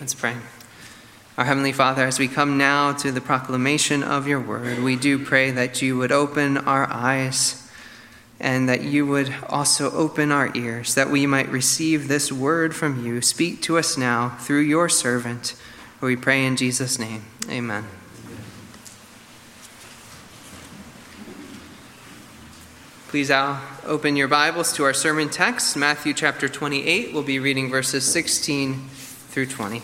Let's pray. Our Heavenly Father, as we come now to the proclamation of your word, we do pray that you would open our eyes and that you would also open our ears, that we might receive this word from you. Speak to us now through your servant. We pray in Jesus' name. Amen. Please uh, open your Bibles to our sermon text, Matthew chapter 28. We'll be reading verses 16 through 20.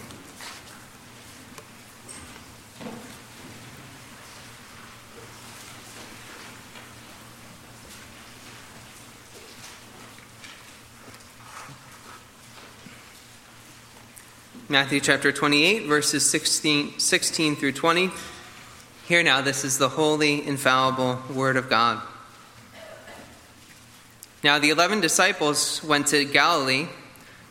Matthew chapter 28, verses 16, 16 through 20. Here now, this is the holy, infallible Word of God. Now, the eleven disciples went to Galilee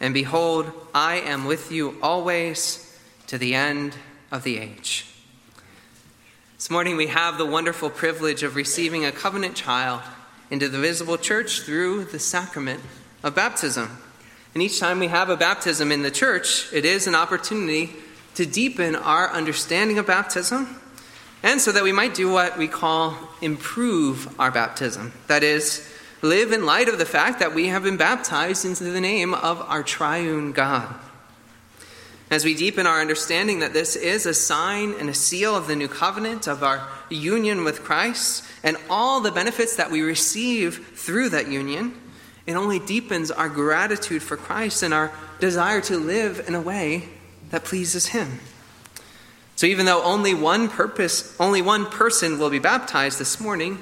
And behold, I am with you always to the end of the age. This morning we have the wonderful privilege of receiving a covenant child into the visible church through the sacrament of baptism. And each time we have a baptism in the church, it is an opportunity to deepen our understanding of baptism and so that we might do what we call improve our baptism. That is, live in light of the fact that we have been baptized into the name of our triune God. As we deepen our understanding that this is a sign and a seal of the new covenant, of our union with Christ, and all the benefits that we receive through that union, it only deepens our gratitude for Christ and our desire to live in a way that pleases Him. So even though only one purpose, only one person will be baptized this morning,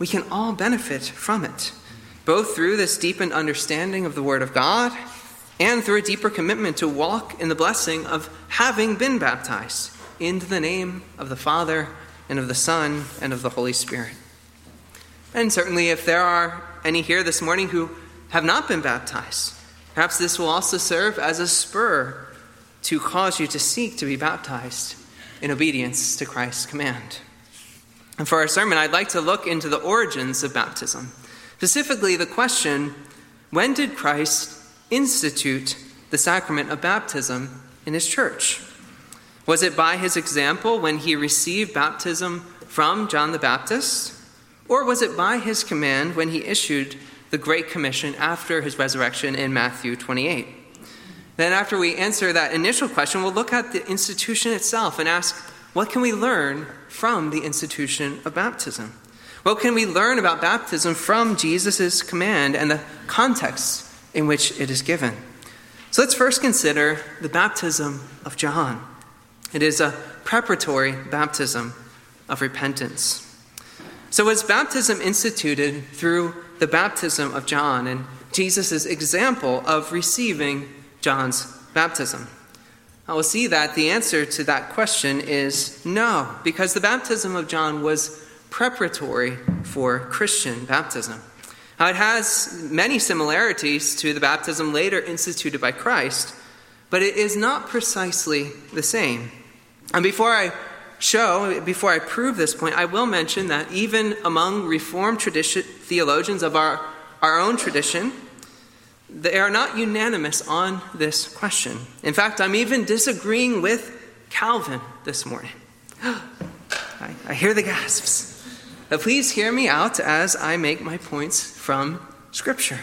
we can all benefit from it, both through this deepened understanding of the Word of God and through a deeper commitment to walk in the blessing of having been baptized into the name of the Father and of the Son and of the Holy Spirit. And certainly, if there are any here this morning who have not been baptized, perhaps this will also serve as a spur to cause you to seek to be baptized in obedience to Christ's command. And for our sermon, I'd like to look into the origins of baptism. Specifically, the question when did Christ institute the sacrament of baptism in his church? Was it by his example when he received baptism from John the Baptist? Or was it by his command when he issued the Great Commission after his resurrection in Matthew 28? Then, after we answer that initial question, we'll look at the institution itself and ask what can we learn from the institution of baptism? What can we learn about baptism from Jesus' command and the context in which it is given? So let's first consider the baptism of John. It is a preparatory baptism of repentance. So, was baptism instituted through the baptism of John and Jesus' example of receiving John's baptism? I will see that the answer to that question is no, because the baptism of John was preparatory for Christian baptism. Now, it has many similarities to the baptism later instituted by Christ, but it is not precisely the same. And before I show, before I prove this point, I will mention that even among Reformed tradition, theologians of our, our own tradition, they are not unanimous on this question. In fact, I'm even disagreeing with Calvin this morning. I, I hear the gasps. But please hear me out as I make my points from Scripture.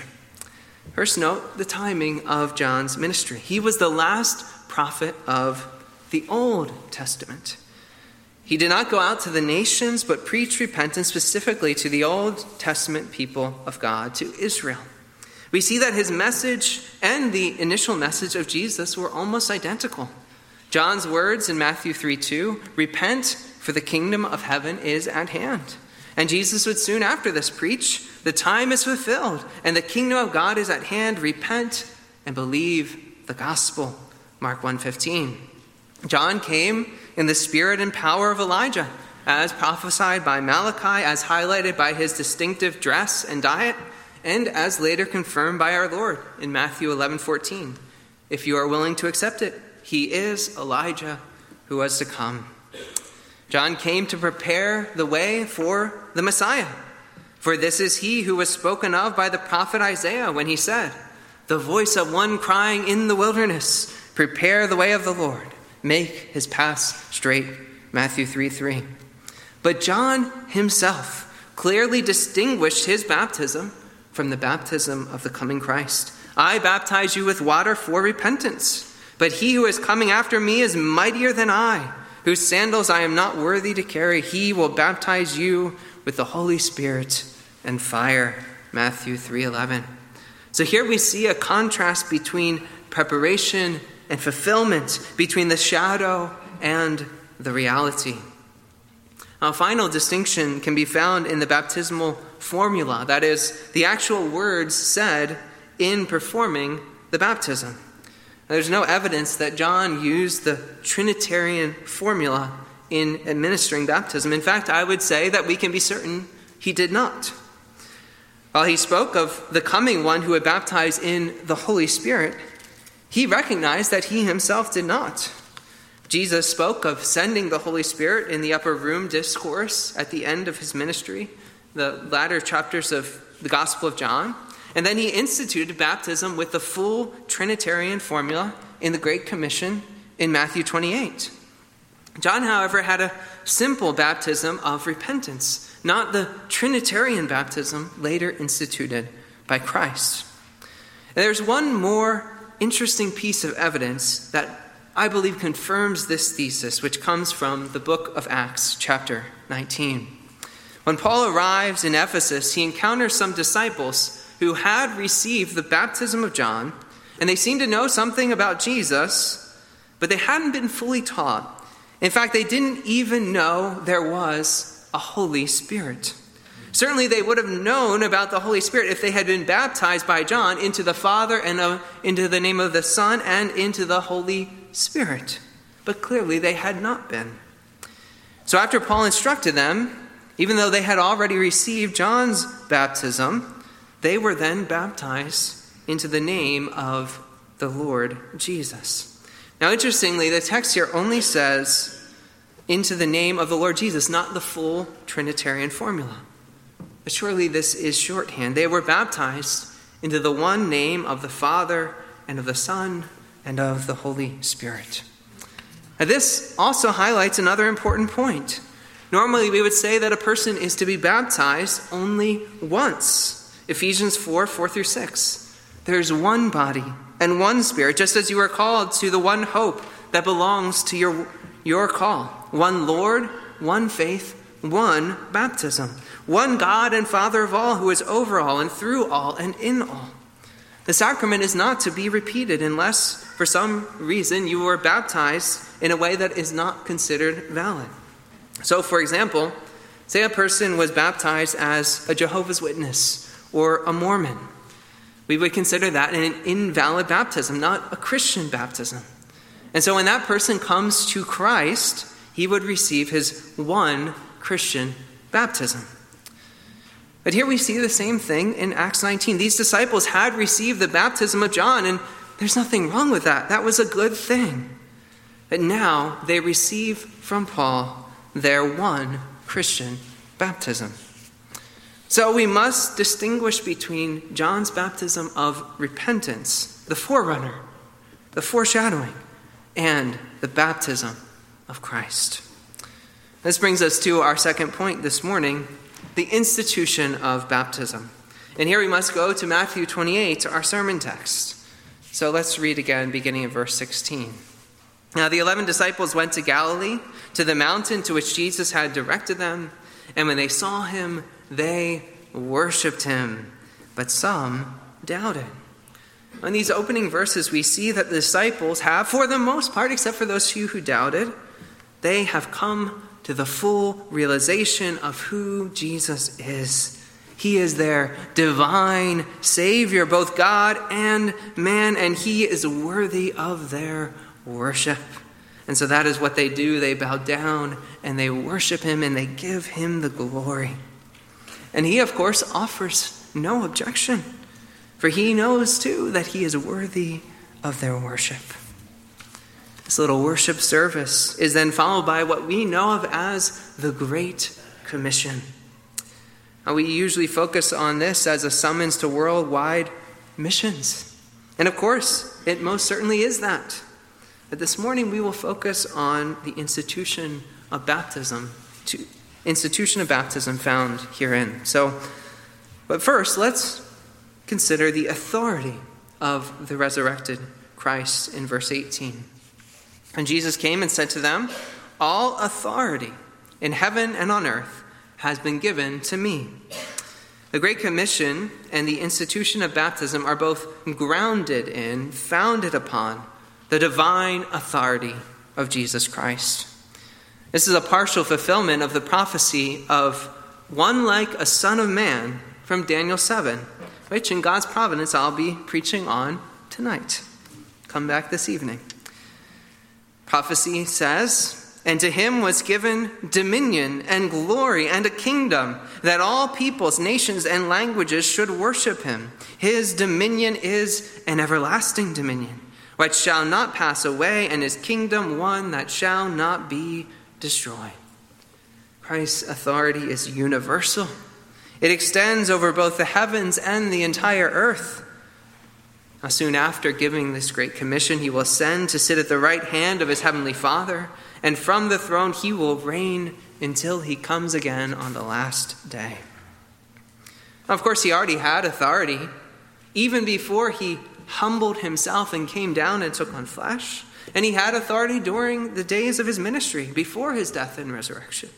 First, note the timing of John's ministry. He was the last prophet of the Old Testament. He did not go out to the nations, but preached repentance specifically to the Old Testament people of God, to Israel. We see that his message and the initial message of Jesus were almost identical. John's words in Matthew 3 2 Repent, for the kingdom of heaven is at hand. And Jesus would soon after this preach, The time is fulfilled, and the kingdom of God is at hand. Repent and believe the gospel. Mark 1:15. John came in the spirit and power of Elijah, as prophesied by Malachi, as highlighted by his distinctive dress and diet, and as later confirmed by our Lord in Matthew 11:14. If you are willing to accept it, he is Elijah who was to come. John came to prepare the way for the Messiah. For this is he who was spoken of by the prophet Isaiah when he said, The voice of one crying in the wilderness, Prepare the way of the Lord, make his paths straight. Matthew 3 3. But John himself clearly distinguished his baptism from the baptism of the coming Christ. I baptize you with water for repentance, but he who is coming after me is mightier than I, whose sandals I am not worthy to carry. He will baptize you with the Holy Spirit and fire. Matthew 3:11. So here we see a contrast between preparation and fulfillment, between the shadow and the reality. A final distinction can be found in the baptismal formula, that is, the actual words said in performing the baptism. There's no evidence that John used the Trinitarian formula in administering baptism. In fact, I would say that we can be certain he did not. While he spoke of the coming one who would baptize in the Holy Spirit, he recognized that he himself did not. Jesus spoke of sending the Holy Spirit in the upper room discourse at the end of his ministry, the latter chapters of the Gospel of John. And then he instituted baptism with the full Trinitarian formula in the Great Commission in Matthew 28. John, however, had a simple baptism of repentance, not the Trinitarian baptism later instituted by Christ. And there's one more interesting piece of evidence that I believe confirms this thesis, which comes from the book of Acts, chapter 19. When Paul arrives in Ephesus, he encounters some disciples who had received the baptism of John, and they seemed to know something about Jesus, but they hadn't been fully taught. In fact, they didn't even know there was a Holy Spirit. Certainly, they would have known about the Holy Spirit if they had been baptized by John into the Father and uh, into the name of the Son and into the Holy Spirit. But clearly, they had not been. So, after Paul instructed them, even though they had already received John's baptism, they were then baptized into the name of the Lord Jesus. Now, interestingly, the text here only says into the name of the Lord Jesus, not the full Trinitarian formula. But surely this is shorthand. They were baptized into the one name of the Father and of the Son and of the Holy Spirit. Now, this also highlights another important point. Normally, we would say that a person is to be baptized only once. Ephesians 4 4 through 6. There's one body and one spirit, just as you are called to the one hope that belongs to your, your call. One Lord, one faith, one baptism. One God and Father of all, who is over all and through all and in all. The sacrament is not to be repeated unless, for some reason, you were baptized in a way that is not considered valid. So, for example, say a person was baptized as a Jehovah's Witness or a Mormon. We would consider that an invalid baptism, not a Christian baptism. And so, when that person comes to Christ, he would receive his one Christian baptism. But here we see the same thing in Acts 19. These disciples had received the baptism of John, and there's nothing wrong with that. That was a good thing. But now they receive from Paul their one Christian baptism. So we must distinguish between John's baptism of repentance, the forerunner, the foreshadowing, and the baptism of Christ. This brings us to our second point this morning the institution of baptism. And here we must go to Matthew 28, our sermon text. So let's read again, beginning in verse 16. Now the eleven disciples went to Galilee, to the mountain to which Jesus had directed them, and when they saw him, they worshipped him, but some doubted. In these opening verses, we see that the disciples have, for the most part, except for those few who doubted, they have come to the full realization of who Jesus is. He is their divine Savior, both God and man, and He is worthy of their worship. And so that is what they do. They bow down and they worship him and they give him the glory. And he, of course, offers no objection, for he knows too that he is worthy of their worship. This little worship service is then followed by what we know of as the Great Commission. Now, we usually focus on this as a summons to worldwide missions. And of course, it most certainly is that. But this morning we will focus on the institution of baptism, to institution of baptism found herein. So, but first, let's consider the authority of the resurrected Christ in verse 18. And Jesus came and said to them, All authority in heaven and on earth has been given to me. The Great Commission and the institution of baptism are both grounded in, founded upon, the divine authority of Jesus Christ. This is a partial fulfillment of the prophecy of one like a son of man from Daniel 7, which in God's providence I'll be preaching on tonight. Come back this evening. Prophecy says, and to him was given dominion and glory and a kingdom that all peoples, nations, and languages should worship him. His dominion is an everlasting dominion which shall not pass away, and his kingdom one that shall not be destroyed. Christ's authority is universal, it extends over both the heavens and the entire earth. Now, soon after giving this great commission, he will send to sit at the right hand of his heavenly Father, and from the throne he will reign until he comes again on the last day. Now, of course, he already had authority even before he humbled himself and came down and took on flesh. And he had authority during the days of his ministry, before his death and resurrection.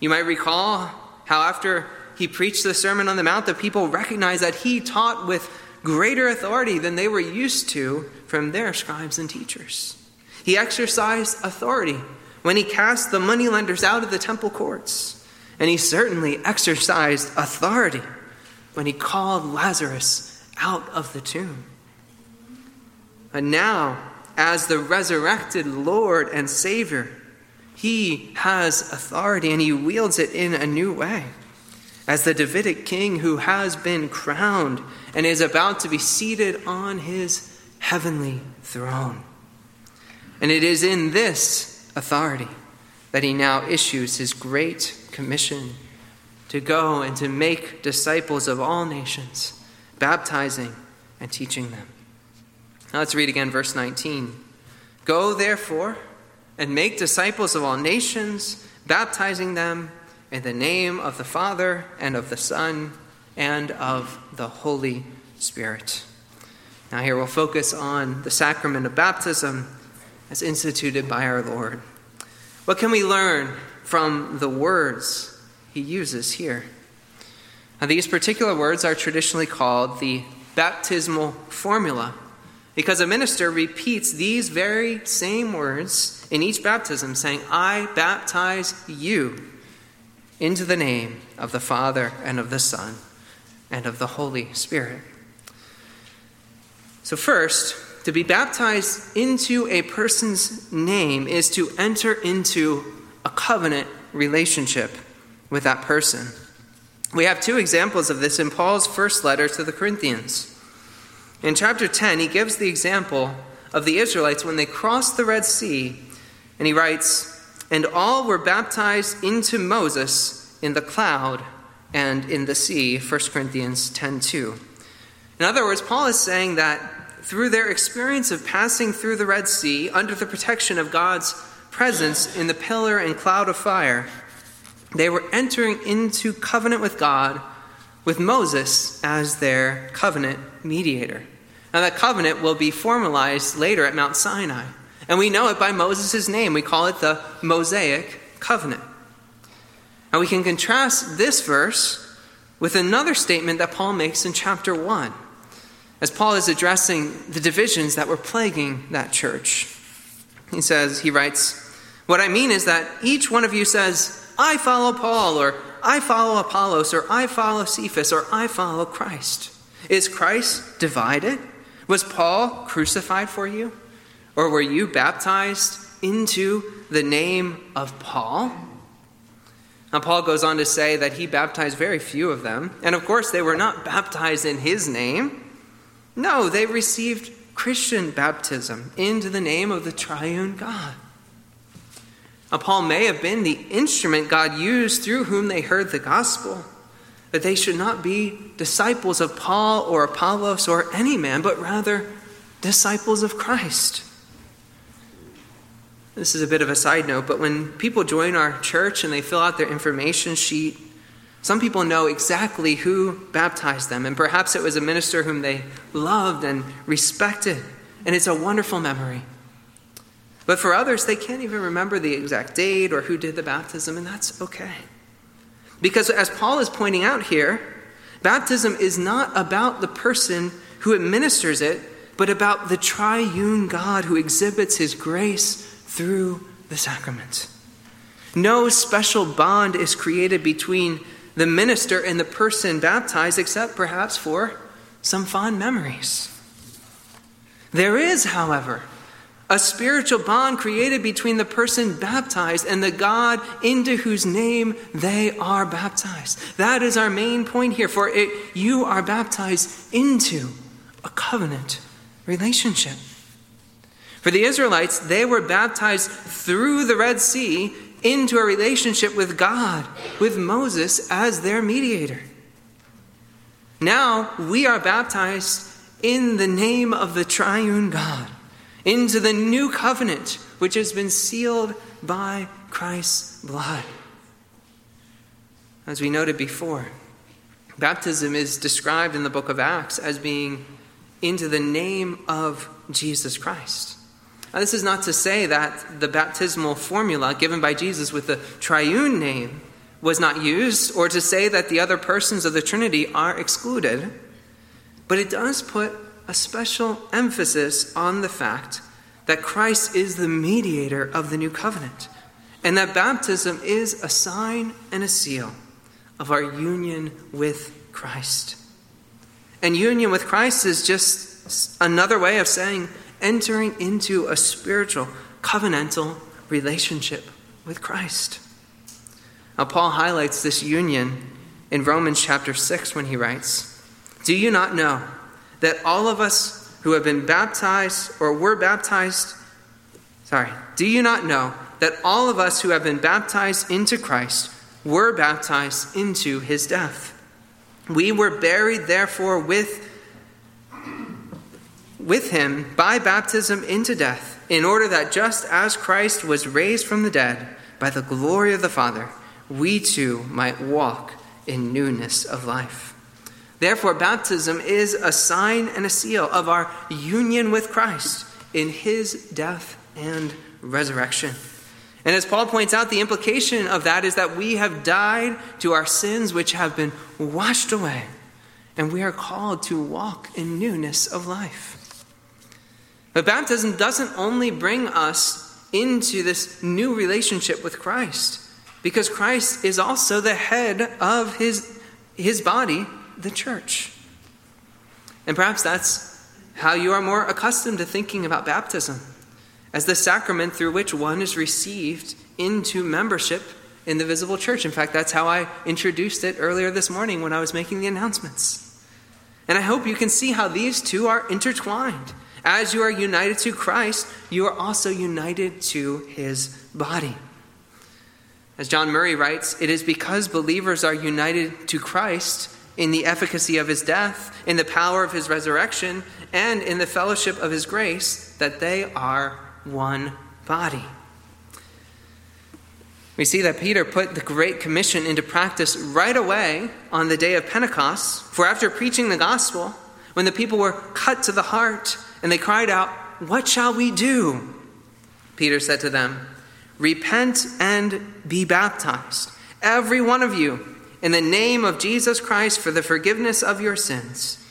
You might recall how, after he preached the Sermon on the Mount, the people recognized that he taught with greater authority than they were used to from their scribes and teachers. He exercised authority when he cast the moneylenders out of the temple courts. And he certainly exercised authority when he called Lazarus out of the tomb. And now, as the resurrected Lord and Savior, he has authority and he wields it in a new way. As the Davidic king who has been crowned and is about to be seated on his heavenly throne. And it is in this authority that he now issues his great commission to go and to make disciples of all nations, baptizing and teaching them. Now let's read again verse 19. Go, therefore, and make disciples of all nations, baptizing them in the name of the Father, and of the Son, and of the Holy Spirit. Now, here we'll focus on the sacrament of baptism as instituted by our Lord. What can we learn from the words he uses here? Now, these particular words are traditionally called the baptismal formula because a minister repeats these very same words in each baptism, saying, I baptize you into the name of the Father and of the Son and of the Holy Spirit. So, first, to be baptized into a person's name is to enter into a covenant relationship with that person. We have two examples of this in Paul's first letter to the Corinthians. In chapter 10, he gives the example of the Israelites when they crossed the Red Sea, and he writes, And all were baptized into Moses in the cloud and in the sea, 1 Corinthians 10 2. In other words, Paul is saying that through their experience of passing through the Red Sea under the protection of God's presence in the pillar and cloud of fire, they were entering into covenant with God with Moses as their covenant mediator. Now, that covenant will be formalized later at Mount Sinai. And we know it by Moses' name. We call it the Mosaic covenant. Now, we can contrast this verse with another statement that Paul makes in chapter 1, as Paul is addressing the divisions that were plaguing that church. He says, he writes, What I mean is that each one of you says, I follow Paul, or I follow Apollos, or I follow Cephas, or I follow Christ. Is Christ divided? Was Paul crucified for you? Or were you baptized into the name of Paul? Now, Paul goes on to say that he baptized very few of them. And of course, they were not baptized in his name. No, they received Christian baptism into the name of the triune God. Paul may have been the instrument God used through whom they heard the gospel, but they should not be disciples of Paul or Apollos or any man, but rather disciples of Christ. This is a bit of a side note, but when people join our church and they fill out their information sheet, some people know exactly who baptized them, and perhaps it was a minister whom they loved and respected, and it's a wonderful memory. But for others, they can't even remember the exact date or who did the baptism, and that's okay. Because as Paul is pointing out here, baptism is not about the person who administers it, but about the triune God who exhibits his grace through the sacrament. No special bond is created between the minister and the person baptized, except perhaps for some fond memories. There is, however, a spiritual bond created between the person baptized and the God into whose name they are baptized. That is our main point here, for it, you are baptized into a covenant relationship. For the Israelites, they were baptized through the Red Sea into a relationship with God, with Moses as their mediator. Now we are baptized in the name of the triune God, into the new covenant which has been sealed by Christ's blood. As we noted before, baptism is described in the book of Acts as being into the name of Jesus Christ. Now, this is not to say that the baptismal formula given by Jesus with the triune name was not used, or to say that the other persons of the Trinity are excluded, but it does put a special emphasis on the fact that Christ is the mediator of the new covenant, and that baptism is a sign and a seal of our union with Christ. And union with Christ is just another way of saying entering into a spiritual, covenantal relationship with Christ. Now, Paul highlights this union in Romans chapter 6 when he writes Do you not know that all of us who have been baptized or were baptized, sorry, do you not know that all of us who have been baptized into Christ were baptized into his death? We were buried, therefore, with with him by baptism into death, in order that just as Christ was raised from the dead by the glory of the Father, we too might walk in newness of life. Therefore, baptism is a sign and a seal of our union with Christ in his death and resurrection. And as Paul points out, the implication of that is that we have died to our sins which have been washed away, and we are called to walk in newness of life. But baptism doesn't only bring us into this new relationship with Christ, because Christ is also the head of his, his body, the church. And perhaps that's how you are more accustomed to thinking about baptism as the sacrament through which one is received into membership in the visible church. In fact, that's how I introduced it earlier this morning when I was making the announcements. And I hope you can see how these two are intertwined. As you are united to Christ, you are also united to his body. As John Murray writes, it is because believers are united to Christ in the efficacy of his death, in the power of his resurrection, and in the fellowship of his grace that they are one body. We see that Peter put the Great Commission into practice right away on the day of Pentecost, for after preaching the gospel, when the people were cut to the heart and they cried out, What shall we do? Peter said to them, Repent and be baptized, every one of you, in the name of Jesus Christ for the forgiveness of your sins.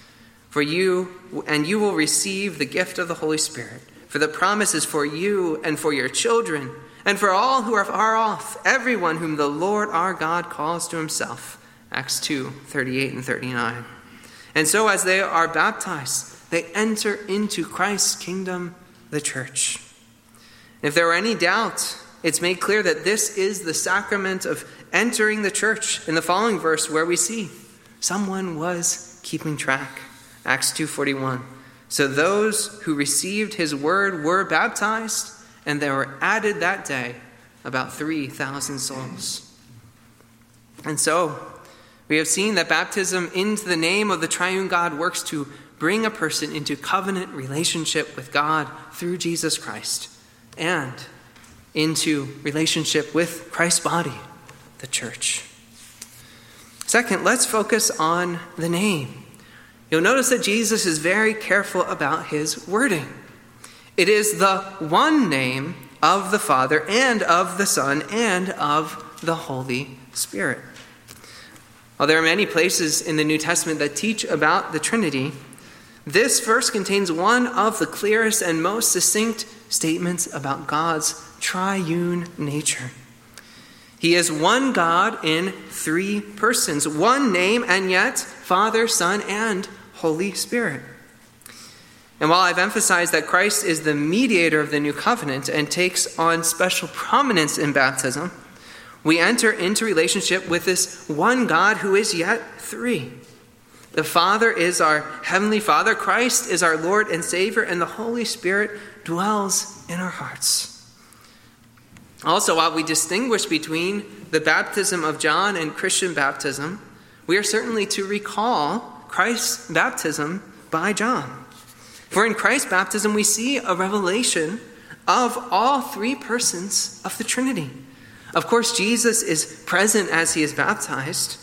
For you, and you will receive the gift of the Holy Spirit. For the promise is for you and for your children, and for all who are far off, everyone whom the Lord our God calls to himself. Acts 2 38 and 39. And so, as they are baptized, they enter into Christ's kingdom, the church. If there were any doubt, it's made clear that this is the sacrament of entering the church in the following verse where we see someone was keeping track. Acts 2:41. So those who received his word were baptized, and there were added that day about 3,000 souls. And so, we have seen that baptism into the name of the triune God works to bring a person into covenant relationship with God through Jesus Christ and into relationship with Christ's body, the church. Second, let's focus on the name. You'll notice that Jesus is very careful about his wording. It is the one name of the Father and of the Son and of the Holy Spirit. While there are many places in the New Testament that teach about the Trinity, this verse contains one of the clearest and most succinct statements about God's triune nature. He is one God in three persons, one name, and yet Father, Son, and Holy Spirit. And while I've emphasized that Christ is the mediator of the new covenant and takes on special prominence in baptism, we enter into relationship with this one God who is yet three. The Father is our Heavenly Father, Christ is our Lord and Savior, and the Holy Spirit dwells in our hearts. Also, while we distinguish between the baptism of John and Christian baptism, we are certainly to recall Christ's baptism by John. For in Christ's baptism, we see a revelation of all three persons of the Trinity. Of course, Jesus is present as he is baptized,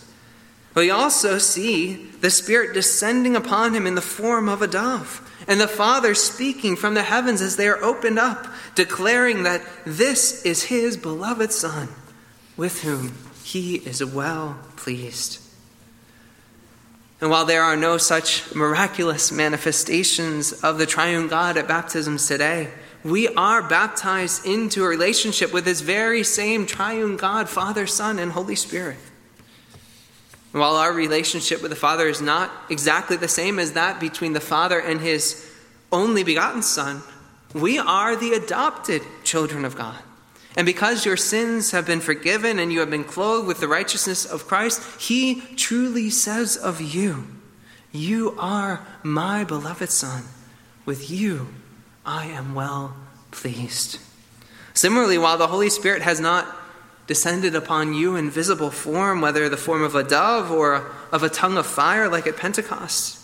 we also see the Spirit descending upon him in the form of a dove, and the Father speaking from the heavens as they are opened up, declaring that this is his beloved Son, with whom he is well pleased. And while there are no such miraculous manifestations of the triune God at baptisms today, we are baptized into a relationship with this very same triune God, Father, Son, and Holy Spirit. And while our relationship with the Father is not exactly the same as that between the Father and his only begotten Son, we are the adopted children of God. And because your sins have been forgiven and you have been clothed with the righteousness of Christ, he truly says of you, You are my beloved Son. With you I am well pleased. Similarly, while the Holy Spirit has not descended upon you in visible form, whether the form of a dove or of a tongue of fire like at Pentecost,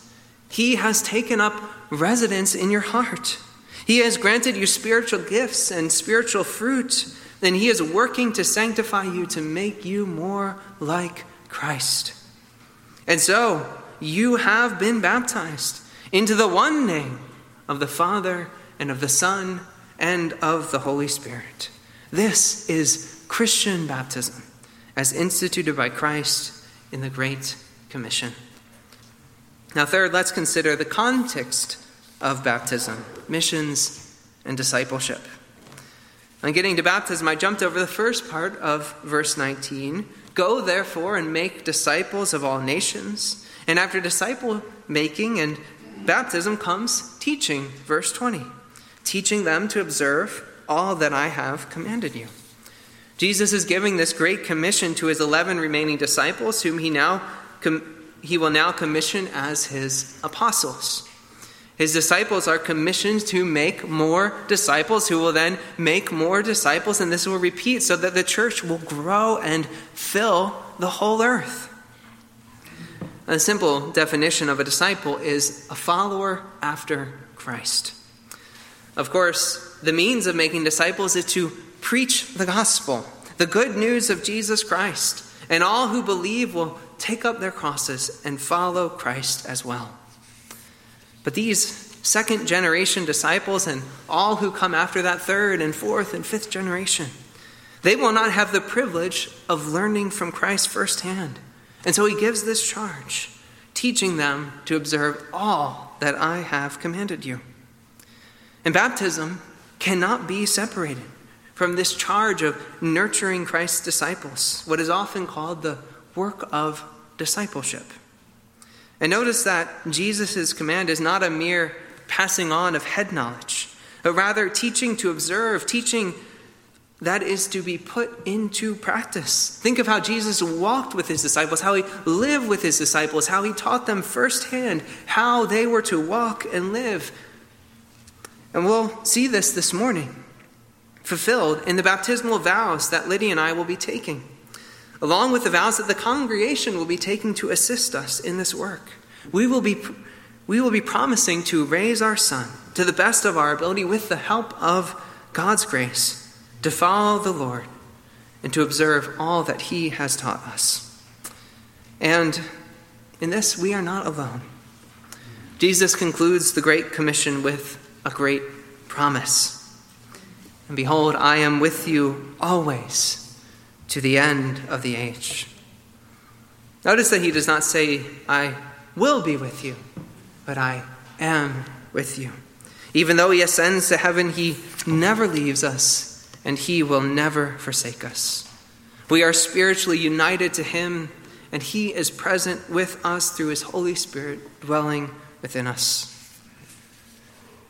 he has taken up residence in your heart. He has granted you spiritual gifts and spiritual fruit. Then He is working to sanctify you to make you more like Christ. And so, you have been baptized into the one name of the Father and of the Son and of the Holy Spirit. This is Christian baptism as instituted by Christ in the Great Commission. Now, third, let's consider the context of baptism missions and discipleship. On getting to baptism, I jumped over the first part of verse 19. Go therefore and make disciples of all nations. And after disciple making and baptism comes teaching, verse 20. Teaching them to observe all that I have commanded you. Jesus is giving this great commission to his 11 remaining disciples, whom he now com- he will now commission as his apostles. His disciples are commissioned to make more disciples, who will then make more disciples, and this will repeat so that the church will grow and fill the whole earth. A simple definition of a disciple is a follower after Christ. Of course, the means of making disciples is to preach the gospel, the good news of Jesus Christ, and all who believe will take up their crosses and follow Christ as well. But these second generation disciples and all who come after that third and fourth and fifth generation, they will not have the privilege of learning from Christ firsthand. And so he gives this charge, teaching them to observe all that I have commanded you. And baptism cannot be separated from this charge of nurturing Christ's disciples, what is often called the work of discipleship. And notice that Jesus' command is not a mere passing on of head knowledge, but rather teaching to observe, teaching that is to be put into practice. Think of how Jesus walked with his disciples, how he lived with his disciples, how he taught them firsthand how they were to walk and live. And we'll see this this morning fulfilled in the baptismal vows that Lydia and I will be taking, along with the vows that the congregation will be taking to assist us in this work. We will be, we will be promising to raise our son to the best of our ability with the help of God's grace to follow the Lord and to observe all that He has taught us. And in this, we are not alone. Jesus concludes the Great Commission with a great promise. And behold, I am with you always to the end of the age. Notice that he does not say, I will be with you, but I am with you. Even though he ascends to heaven, he never leaves us and he will never forsake us. We are spiritually united to him, and he is present with us through his Holy Spirit dwelling within us.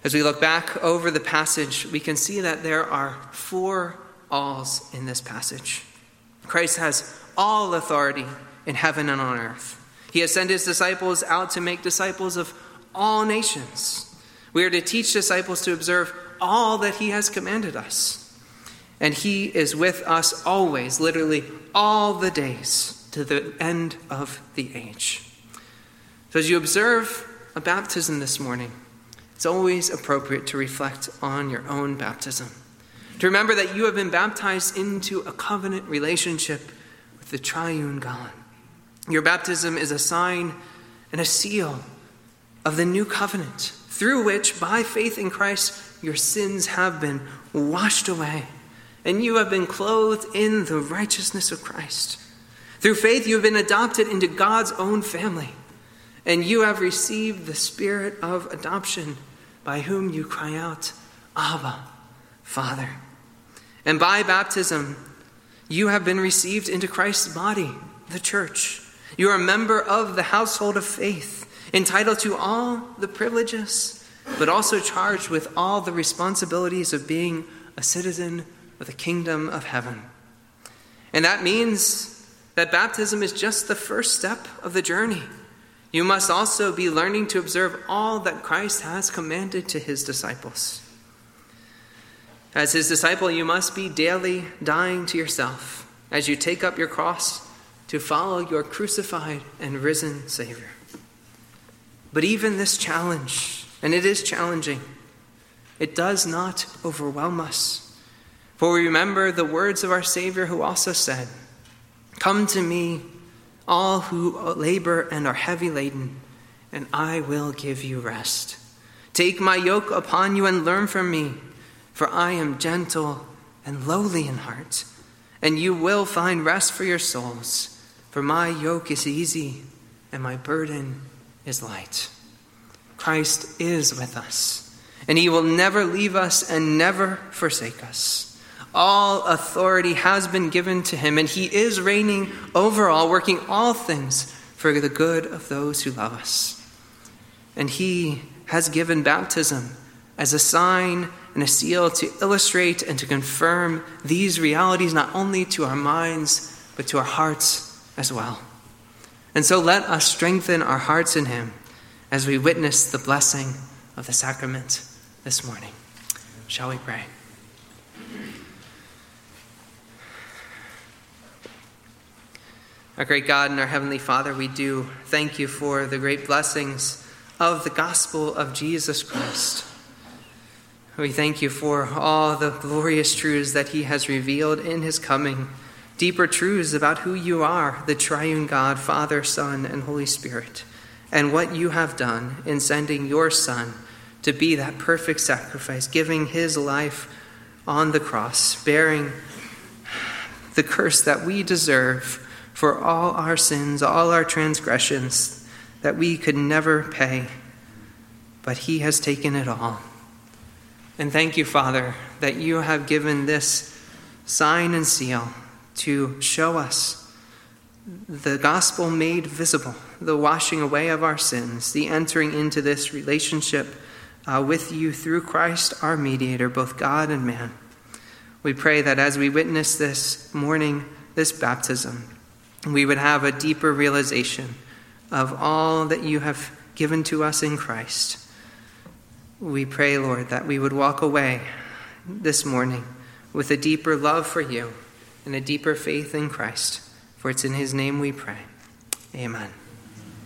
As we look back over the passage, we can see that there are four alls in this passage. Christ has all authority in heaven and on earth. He has sent his disciples out to make disciples of all nations. We are to teach disciples to observe all that he has commanded us. And he is with us always, literally all the days to the end of the age. So, as you observe a baptism this morning, it's always appropriate to reflect on your own baptism. To remember that you have been baptized into a covenant relationship with the triune God. Your baptism is a sign and a seal of the new covenant, through which, by faith in Christ, your sins have been washed away and you have been clothed in the righteousness of Christ. Through faith, you have been adopted into God's own family, and you have received the spirit of adoption by whom you cry out, Abba, Father. And by baptism, you have been received into Christ's body, the church. You are a member of the household of faith, entitled to all the privileges, but also charged with all the responsibilities of being a citizen of the kingdom of heaven. And that means that baptism is just the first step of the journey. You must also be learning to observe all that Christ has commanded to his disciples. As his disciple, you must be daily dying to yourself as you take up your cross to follow your crucified and risen Savior. But even this challenge, and it is challenging, it does not overwhelm us. For we remember the words of our Savior who also said, Come to me, all who labor and are heavy laden, and I will give you rest. Take my yoke upon you and learn from me, for I am gentle and lowly in heart, and you will find rest for your souls. For my yoke is easy and my burden is light. Christ is with us, and he will never leave us and never forsake us. All authority has been given to him, and he is reigning over all, working all things for the good of those who love us. And he has given baptism as a sign and a seal to illustrate and to confirm these realities not only to our minds, but to our hearts as well. And so let us strengthen our hearts in him as we witness the blessing of the sacrament this morning. Shall we pray? Our great God and our Heavenly Father, we do thank you for the great blessings of the gospel of Jesus Christ. We thank you for all the glorious truths that He has revealed in His coming, deeper truths about who you are, the triune God, Father, Son, and Holy Spirit, and what you have done in sending your Son to be that perfect sacrifice, giving His life on the cross, bearing the curse that we deserve for all our sins, all our transgressions that we could never pay, but He has taken it all. And thank you, Father, that you have given this sign and seal to show us the gospel made visible, the washing away of our sins, the entering into this relationship uh, with you through Christ, our mediator, both God and man. We pray that as we witness this morning, this baptism, we would have a deeper realization of all that you have given to us in Christ. We pray, Lord, that we would walk away this morning with a deeper love for you and a deeper faith in Christ. For it's in his name we pray. Amen.